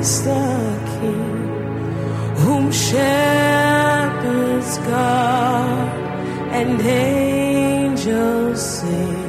Christ the King, whom shepherds guard and angels sing.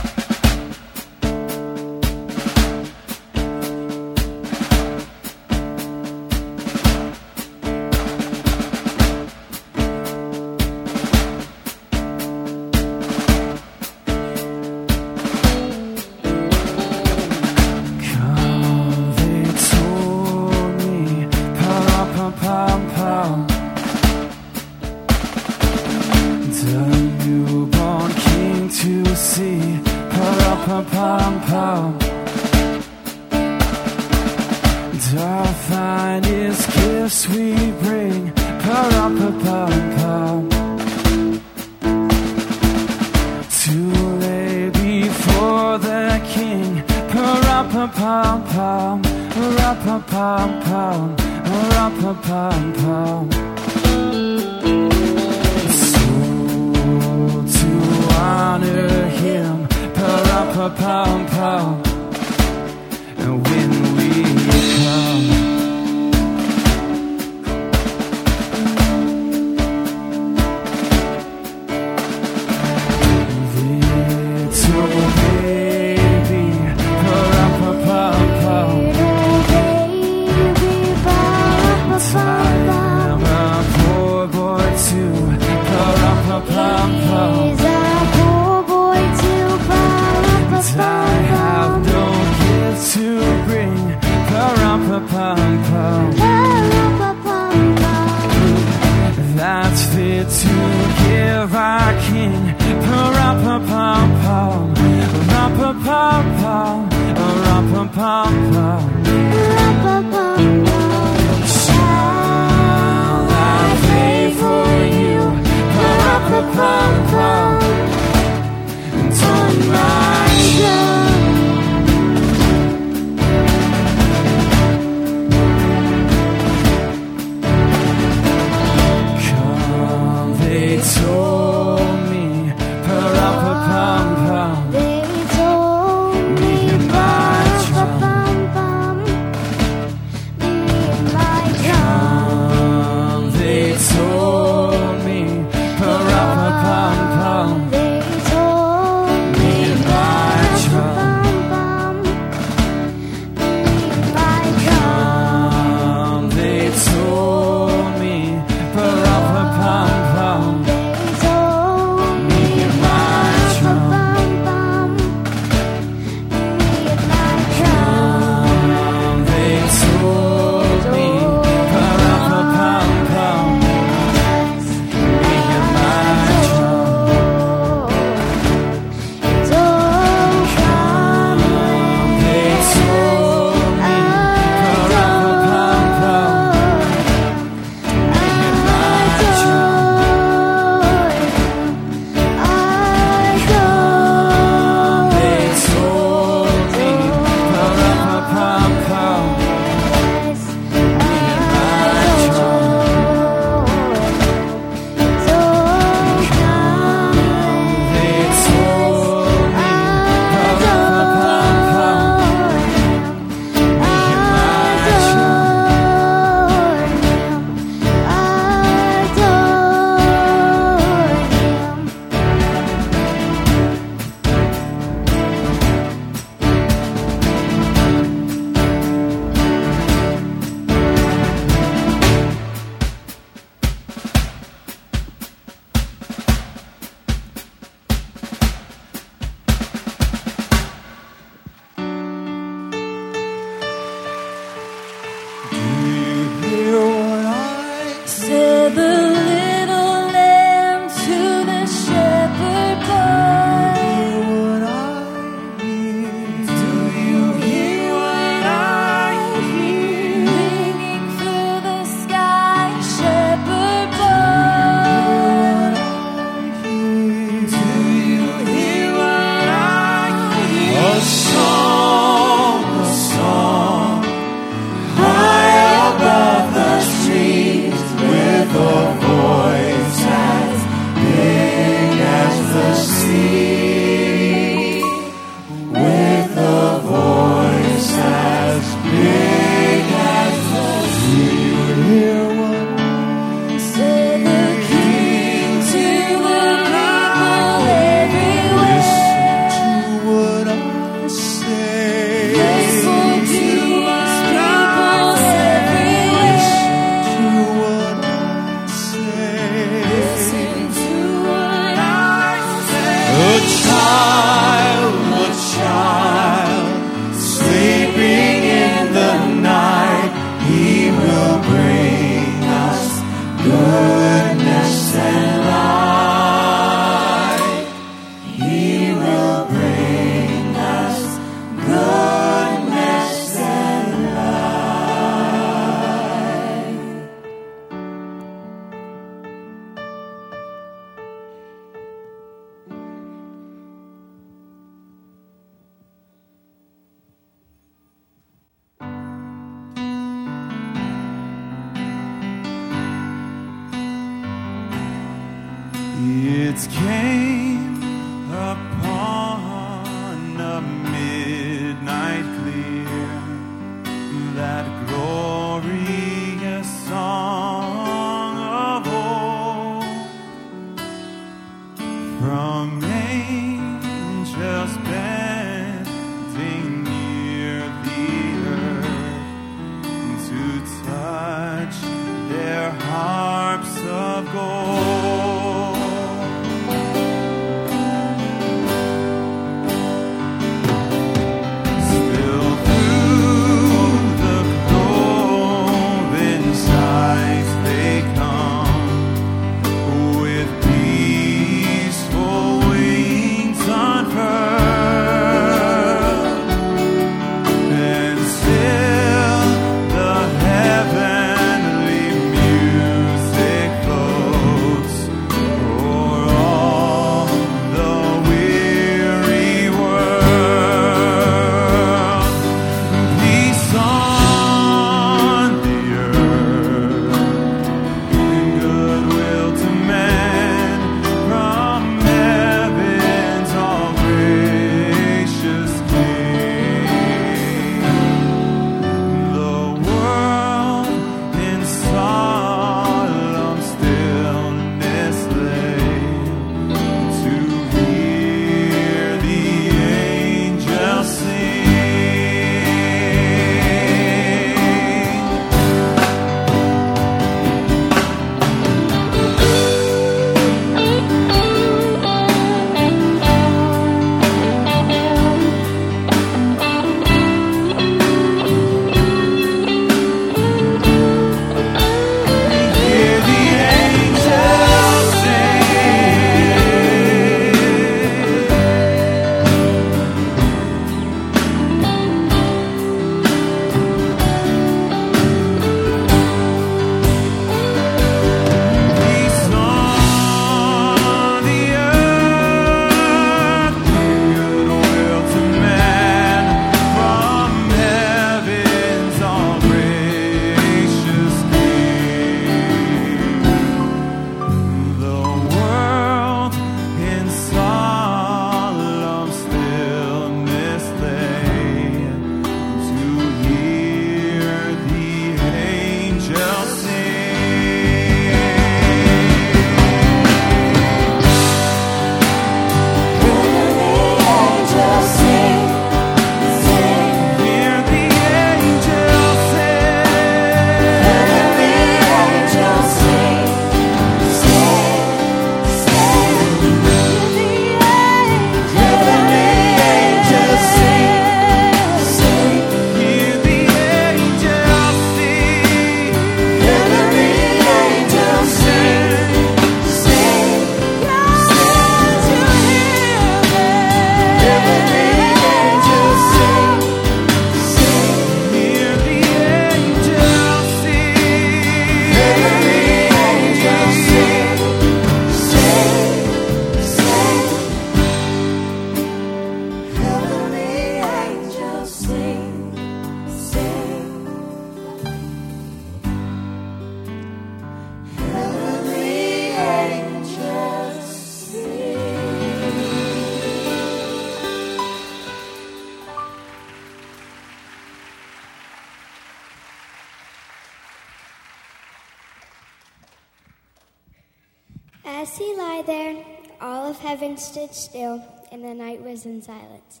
Heaven stood still, and the night was in silence.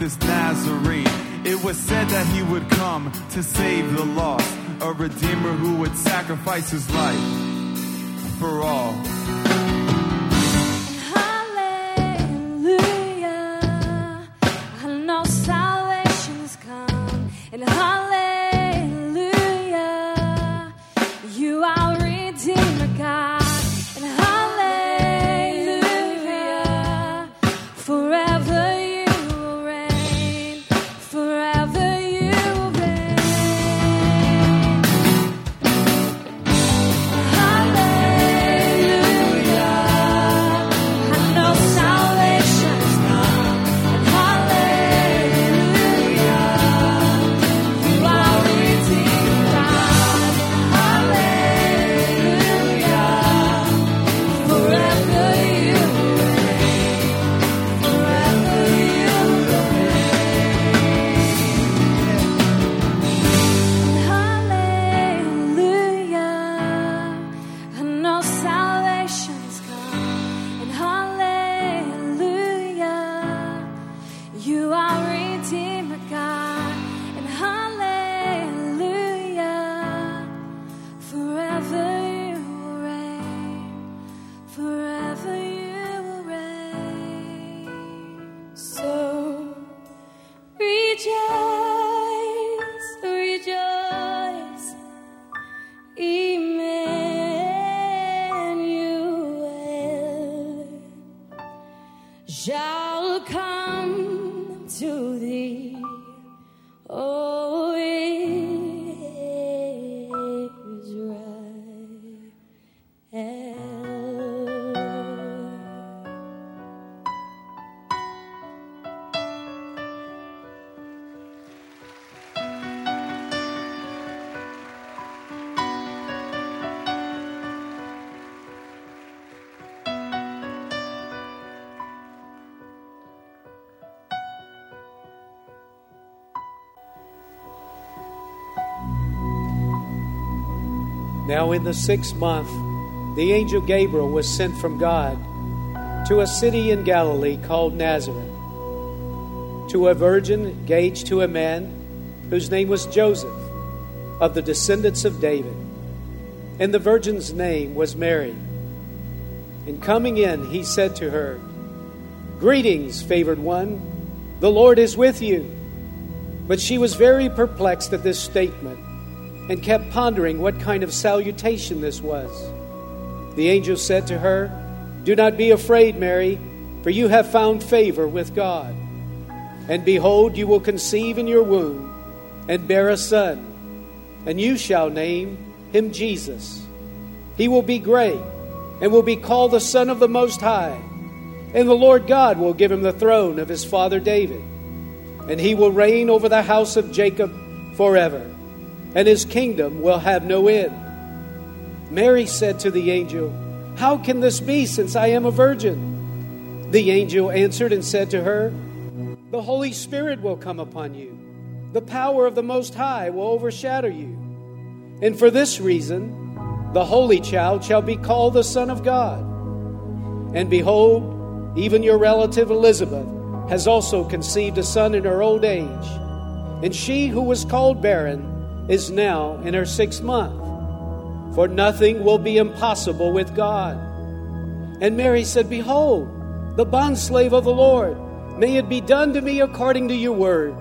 This Nazarene. It was said that he would come to save the lost, a redeemer who would sacrifice his life for all. Hallelujah. I know salvation's come. And hallelujah. You are Redeemer God. Now, in the sixth month, the angel Gabriel was sent from God to a city in Galilee called Nazareth to a virgin engaged to a man whose name was Joseph, of the descendants of David. And the virgin's name was Mary. And coming in, he said to her, Greetings, favored one, the Lord is with you. But she was very perplexed at this statement and kept pondering what kind of salutation this was. The angel said to her, Do not be afraid, Mary, for you have found favor with God. And behold, you will conceive in your womb and bear a son, and you shall name him Jesus. He will be great and will be called the Son of the Most High. And the Lord God will give him the throne of his father David. And he will reign over the house of Jacob forever and his kingdom will have no end. Mary said to the angel, How can this be since I am a virgin? The angel answered and said to her, The Holy Spirit will come upon you, the power of the Most High will overshadow you. And for this reason, the Holy Child shall be called the Son of God. And behold, even your relative Elizabeth has also conceived a son in her old age. And she who was called barren, is now in her sixth month, for nothing will be impossible with God. And Mary said, Behold, the bondslave of the Lord, may it be done to me according to your word.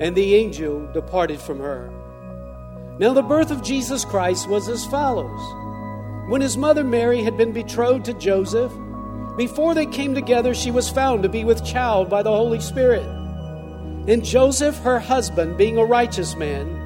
And the angel departed from her. Now, the birth of Jesus Christ was as follows When his mother Mary had been betrothed to Joseph, before they came together, she was found to be with child by the Holy Spirit. And Joseph, her husband, being a righteous man,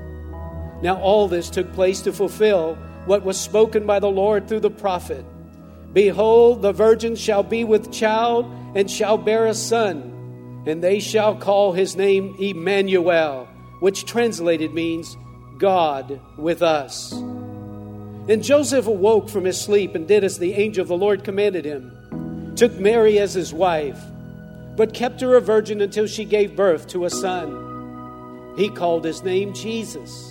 Now, all this took place to fulfill what was spoken by the Lord through the prophet. Behold, the virgin shall be with child and shall bear a son, and they shall call his name Emmanuel, which translated means God with us. And Joseph awoke from his sleep and did as the angel of the Lord commanded him, took Mary as his wife, but kept her a virgin until she gave birth to a son. He called his name Jesus.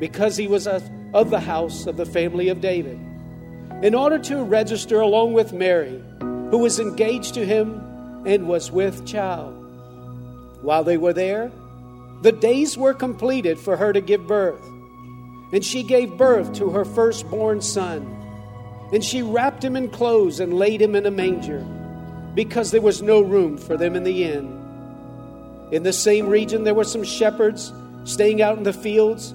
because he was of the house of the family of David, in order to register along with Mary, who was engaged to him and was with child. While they were there, the days were completed for her to give birth, and she gave birth to her firstborn son. And she wrapped him in clothes and laid him in a manger, because there was no room for them in the inn. In the same region, there were some shepherds staying out in the fields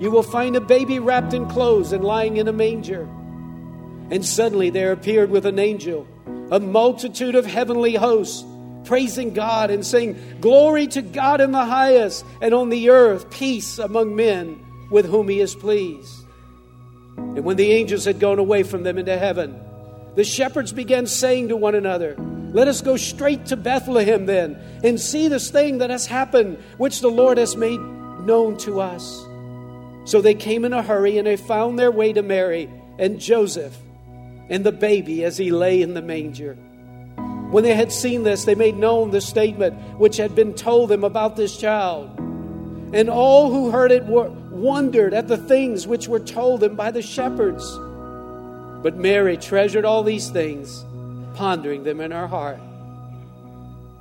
You will find a baby wrapped in clothes and lying in a manger. And suddenly there appeared with an angel a multitude of heavenly hosts, praising God and saying, Glory to God in the highest, and on the earth peace among men with whom he is pleased. And when the angels had gone away from them into heaven, the shepherds began saying to one another, Let us go straight to Bethlehem then, and see this thing that has happened, which the Lord has made known to us. So they came in a hurry and they found their way to Mary and Joseph and the baby as he lay in the manger. When they had seen this, they made known the statement which had been told them about this child. And all who heard it were wondered at the things which were told them by the shepherds. But Mary treasured all these things, pondering them in her heart.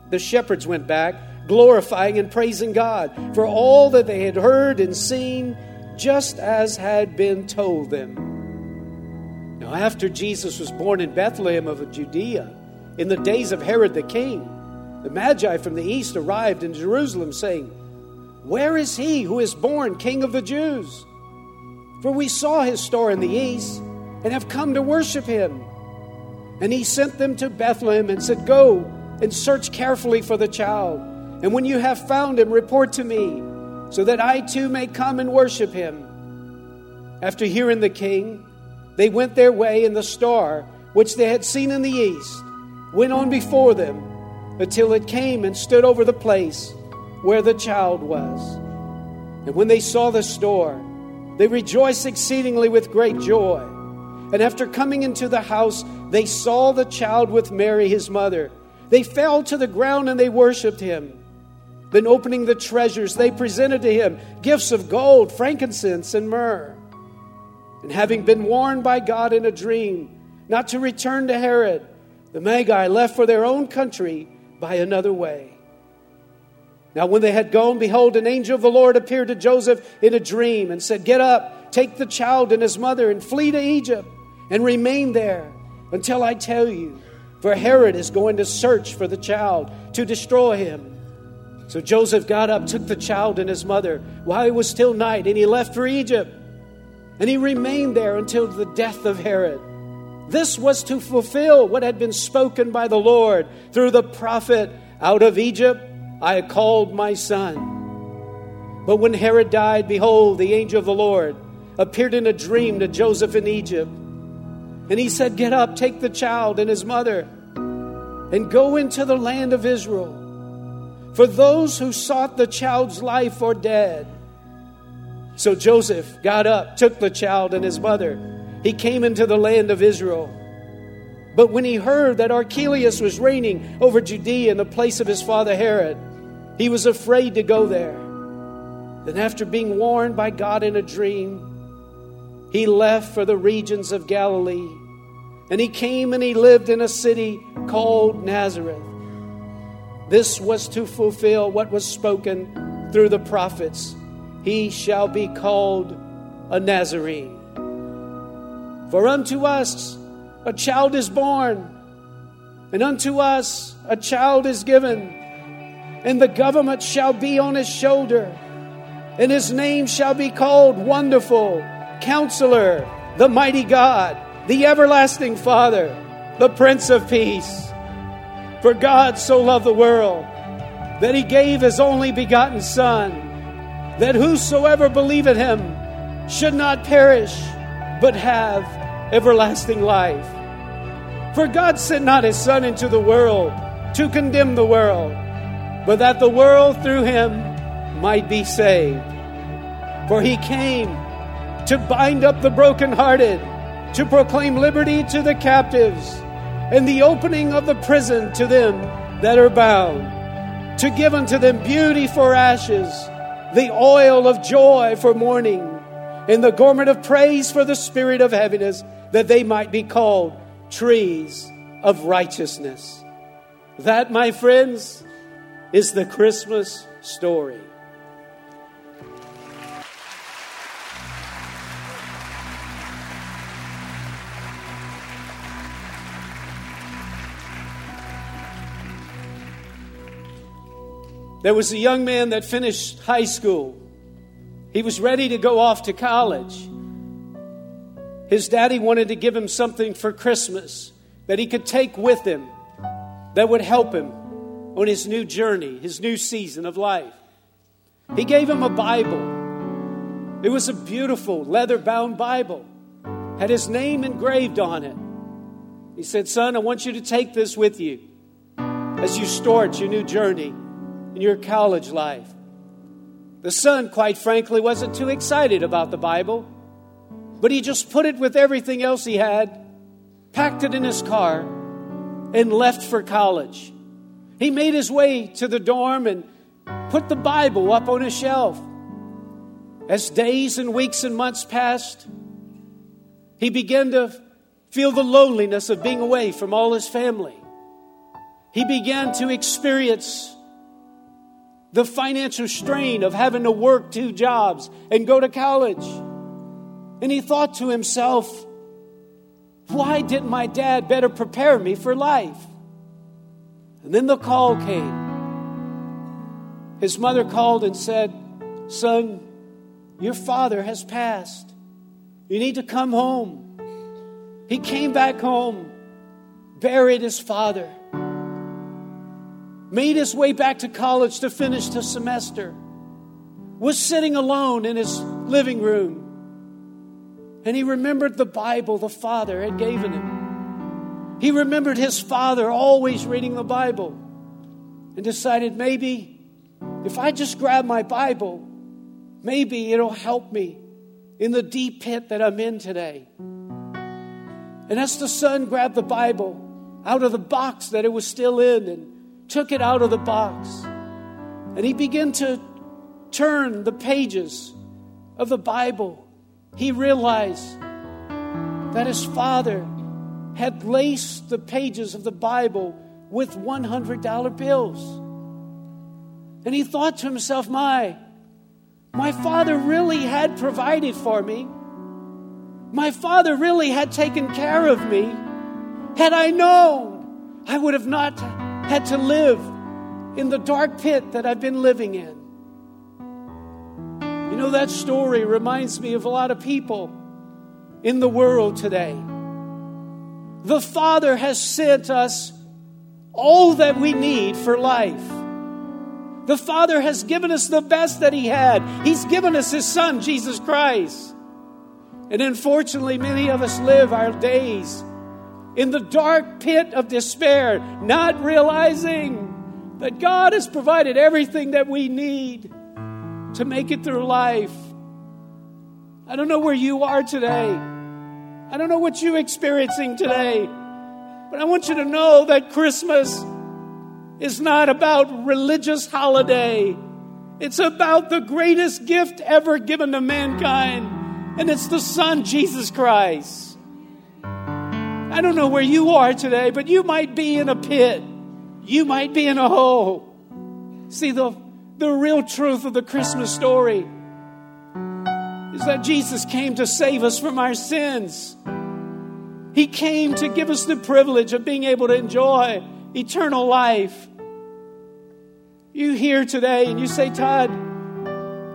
The shepherds went back, glorifying and praising God for all that they had heard and seen just as had been told them. Now, after Jesus was born in Bethlehem of Judea, in the days of Herod the king, the Magi from the east arrived in Jerusalem, saying, Where is he who is born King of the Jews? For we saw his star in the east and have come to worship him. And he sent them to Bethlehem and said, Go and search carefully for the child. And when you have found him, report to me so that I too may come and worship him. After hearing the king, they went their way, and the star, which they had seen in the east, went on before them until it came and stood over the place where the child was. And when they saw the star, they rejoiced exceedingly with great joy. And after coming into the house, they saw the child with Mary, his mother. They fell to the ground and they worshiped him. Then, opening the treasures, they presented to him gifts of gold, frankincense, and myrrh. And having been warned by God in a dream not to return to Herod, the Magi left for their own country by another way. Now, when they had gone, behold, an angel of the Lord appeared to Joseph in a dream and said, Get up, take the child and his mother, and flee to Egypt, and remain there until I tell you. For Herod is going to search for the child to destroy him. So Joseph got up, took the child and his mother while it was still night, and he left for Egypt. And he remained there until the death of Herod. This was to fulfill what had been spoken by the Lord through the prophet Out of Egypt I called my son. But when Herod died, behold, the angel of the Lord appeared in a dream to Joseph in Egypt. And he said, Get up, take the child and his mother, and go into the land of Israel for those who sought the child's life or dead. So Joseph got up, took the child and his mother. He came into the land of Israel. But when he heard that Archelaus was reigning over Judea in the place of his father Herod, he was afraid to go there. Then, after being warned by God in a dream, he left for the regions of Galilee. And he came and he lived in a city called Nazareth. This was to fulfill what was spoken through the prophets. He shall be called a Nazarene. For unto us a child is born, and unto us a child is given, and the government shall be on his shoulder, and his name shall be called Wonderful, Counselor, the Mighty God, the Everlasting Father, the Prince of Peace. For God so loved the world that he gave his only begotten Son, that whosoever believeth him should not perish, but have everlasting life. For God sent not his Son into the world to condemn the world, but that the world through him might be saved. For he came to bind up the brokenhearted, to proclaim liberty to the captives, and the opening of the prison to them that are bound, to give unto them beauty for ashes, the oil of joy for mourning, and the garment of praise for the spirit of heaviness, that they might be called trees of righteousness. That, my friends, is the Christmas story. There was a young man that finished high school. He was ready to go off to college. His daddy wanted to give him something for Christmas that he could take with him that would help him on his new journey, his new season of life. He gave him a Bible. It was a beautiful leather bound Bible, had his name engraved on it. He said, Son, I want you to take this with you as you start your new journey in your college life. The son, quite frankly, wasn't too excited about the Bible, but he just put it with everything else he had, packed it in his car, and left for college. He made his way to the dorm and put the Bible up on a shelf. As days and weeks and months passed, he began to feel the loneliness of being away from all his family. He began to experience the financial strain of having to work two jobs and go to college. And he thought to himself, why didn't my dad better prepare me for life? And then the call came. His mother called and said, Son, your father has passed. You need to come home. He came back home, buried his father made his way back to college to finish the semester, was sitting alone in his living room, and he remembered the Bible the Father had given him. He remembered his father always reading the Bible and decided maybe if I just grab my Bible, maybe it'll help me in the deep pit that I'm in today. And as the son grabbed the Bible out of the box that it was still in and took it out of the box, and he began to turn the pages of the Bible. He realized that his father had laced the pages of the Bible with $100 bills. And he thought to himself, My, my father really had provided for me. My father really had taken care of me. Had I known, I would have not had to live in the dark pit that I've been living in. You know, that story reminds me of a lot of people in the world today. The Father has sent us all that we need for life. The Father has given us the best that He had. He's given us His Son, Jesus Christ. And unfortunately, many of us live our days in the dark pit of despair, not realizing that God has provided everything that we need to make it through life. I don't know where you are today. I don't know what you're experiencing today. But I want you to know that Christmas is not about religious holiday. It's about the greatest gift ever given to mankind, and it's the Son, Jesus Christ. I don't know where you are today, but you might be in a pit. You might be in a hole. See, the, the real truth of the Christmas story is that Jesus came to save us from our sins. He came to give us the privilege of being able to enjoy eternal life. You here today and you say, Todd,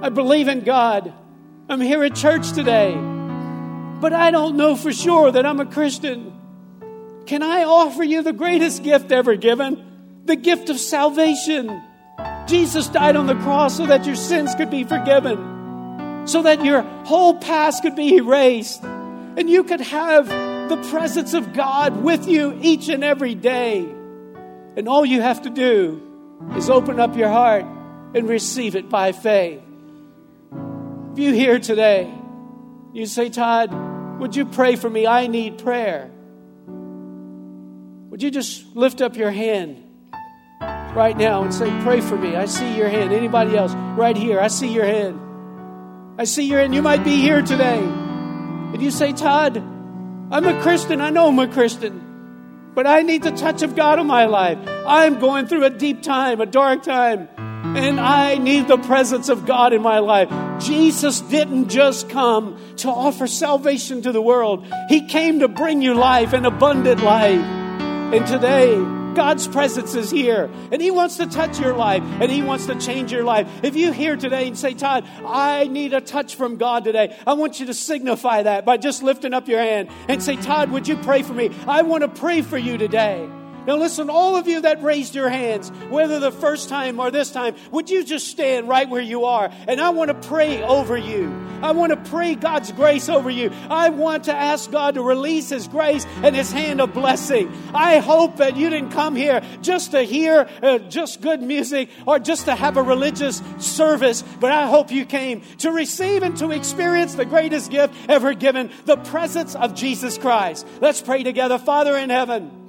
I believe in God. I'm here at church today, but I don't know for sure that I'm a Christian. Can I offer you the greatest gift ever given? The gift of salvation. Jesus died on the cross so that your sins could be forgiven, so that your whole past could be erased, and you could have the presence of God with you each and every day. And all you have to do is open up your heart and receive it by faith. If you here today, you say, Todd, would you pray for me? I need prayer. Would you just lift up your hand right now and say, Pray for me? I see your hand. Anybody else? Right here, I see your hand. I see your hand. You might be here today. And you say, Todd, I'm a Christian. I know I'm a Christian. But I need the touch of God in my life. I'm going through a deep time, a dark time, and I need the presence of God in my life. Jesus didn't just come to offer salvation to the world, He came to bring you life, an abundant life. And today, God's presence is here and He wants to touch your life and He wants to change your life. If you here today and say, Todd, I need a touch from God today, I want you to signify that by just lifting up your hand and say, Todd, would you pray for me? I want to pray for you today. Now, listen, all of you that raised your hands, whether the first time or this time, would you just stand right where you are? And I want to pray over you. I want to pray God's grace over you. I want to ask God to release His grace and His hand of blessing. I hope that you didn't come here just to hear uh, just good music or just to have a religious service, but I hope you came to receive and to experience the greatest gift ever given the presence of Jesus Christ. Let's pray together. Father in heaven,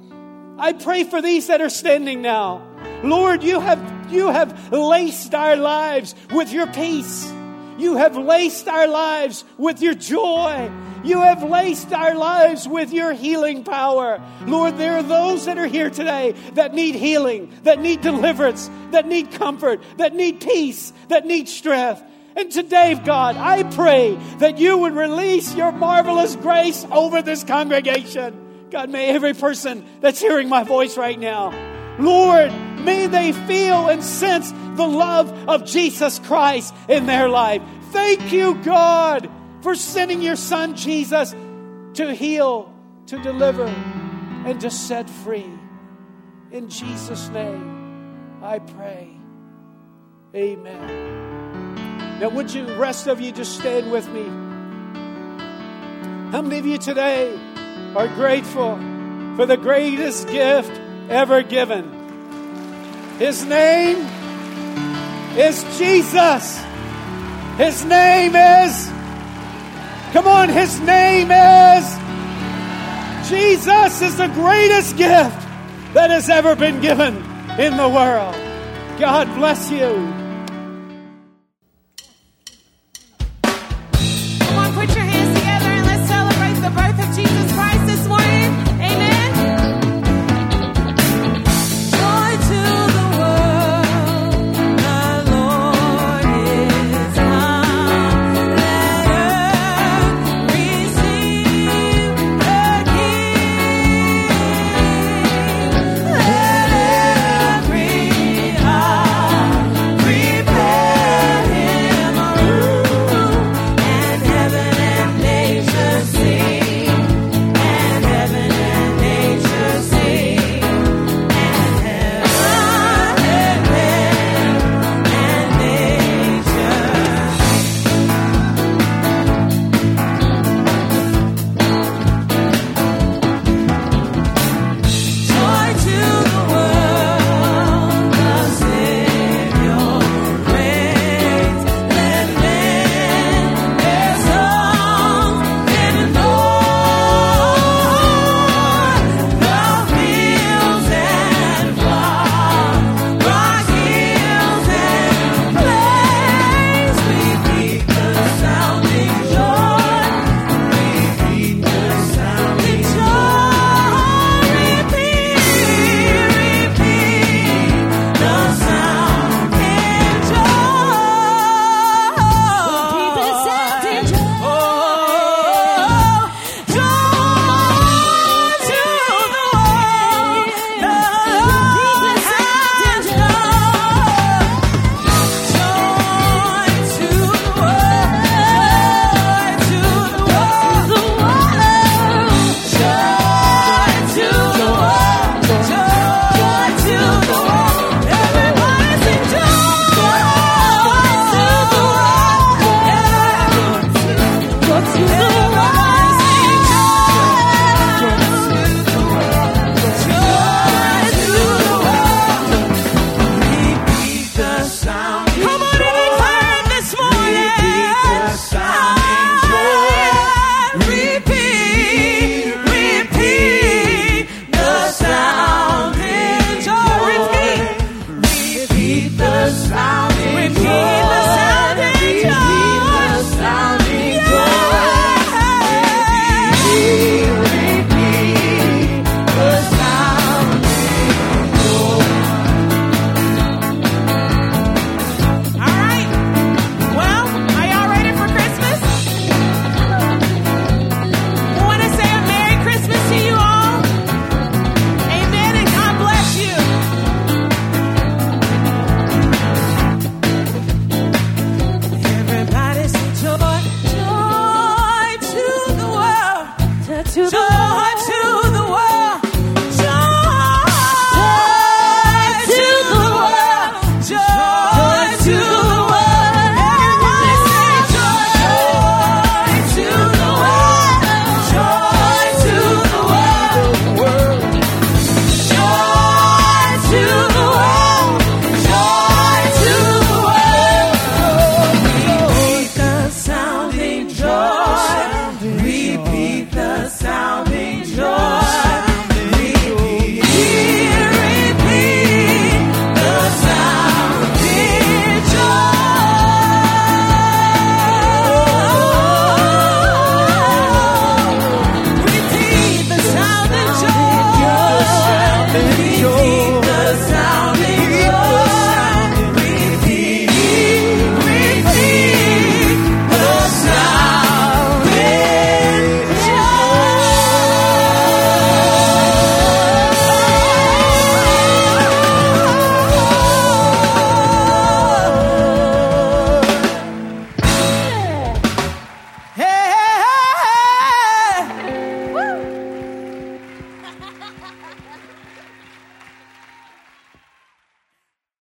I pray for these that are standing now. Lord, you have, you have laced our lives with your peace. You have laced our lives with your joy. You have laced our lives with your healing power. Lord, there are those that are here today that need healing, that need deliverance, that need comfort, that need peace, that need strength. And today, God, I pray that you would release your marvelous grace over this congregation. God, may every person that's hearing my voice right now, Lord, may they feel and sense the love of Jesus Christ in their life. Thank you, God, for sending your son Jesus to heal, to deliver, and to set free. In Jesus' name, I pray. Amen. Now, would you, rest of you, just stand with me? How many of you today are grateful for the greatest gift ever given? His name is Jesus. His name is, come on, His name is, Jesus is the greatest gift that has ever been given in the world. God bless you.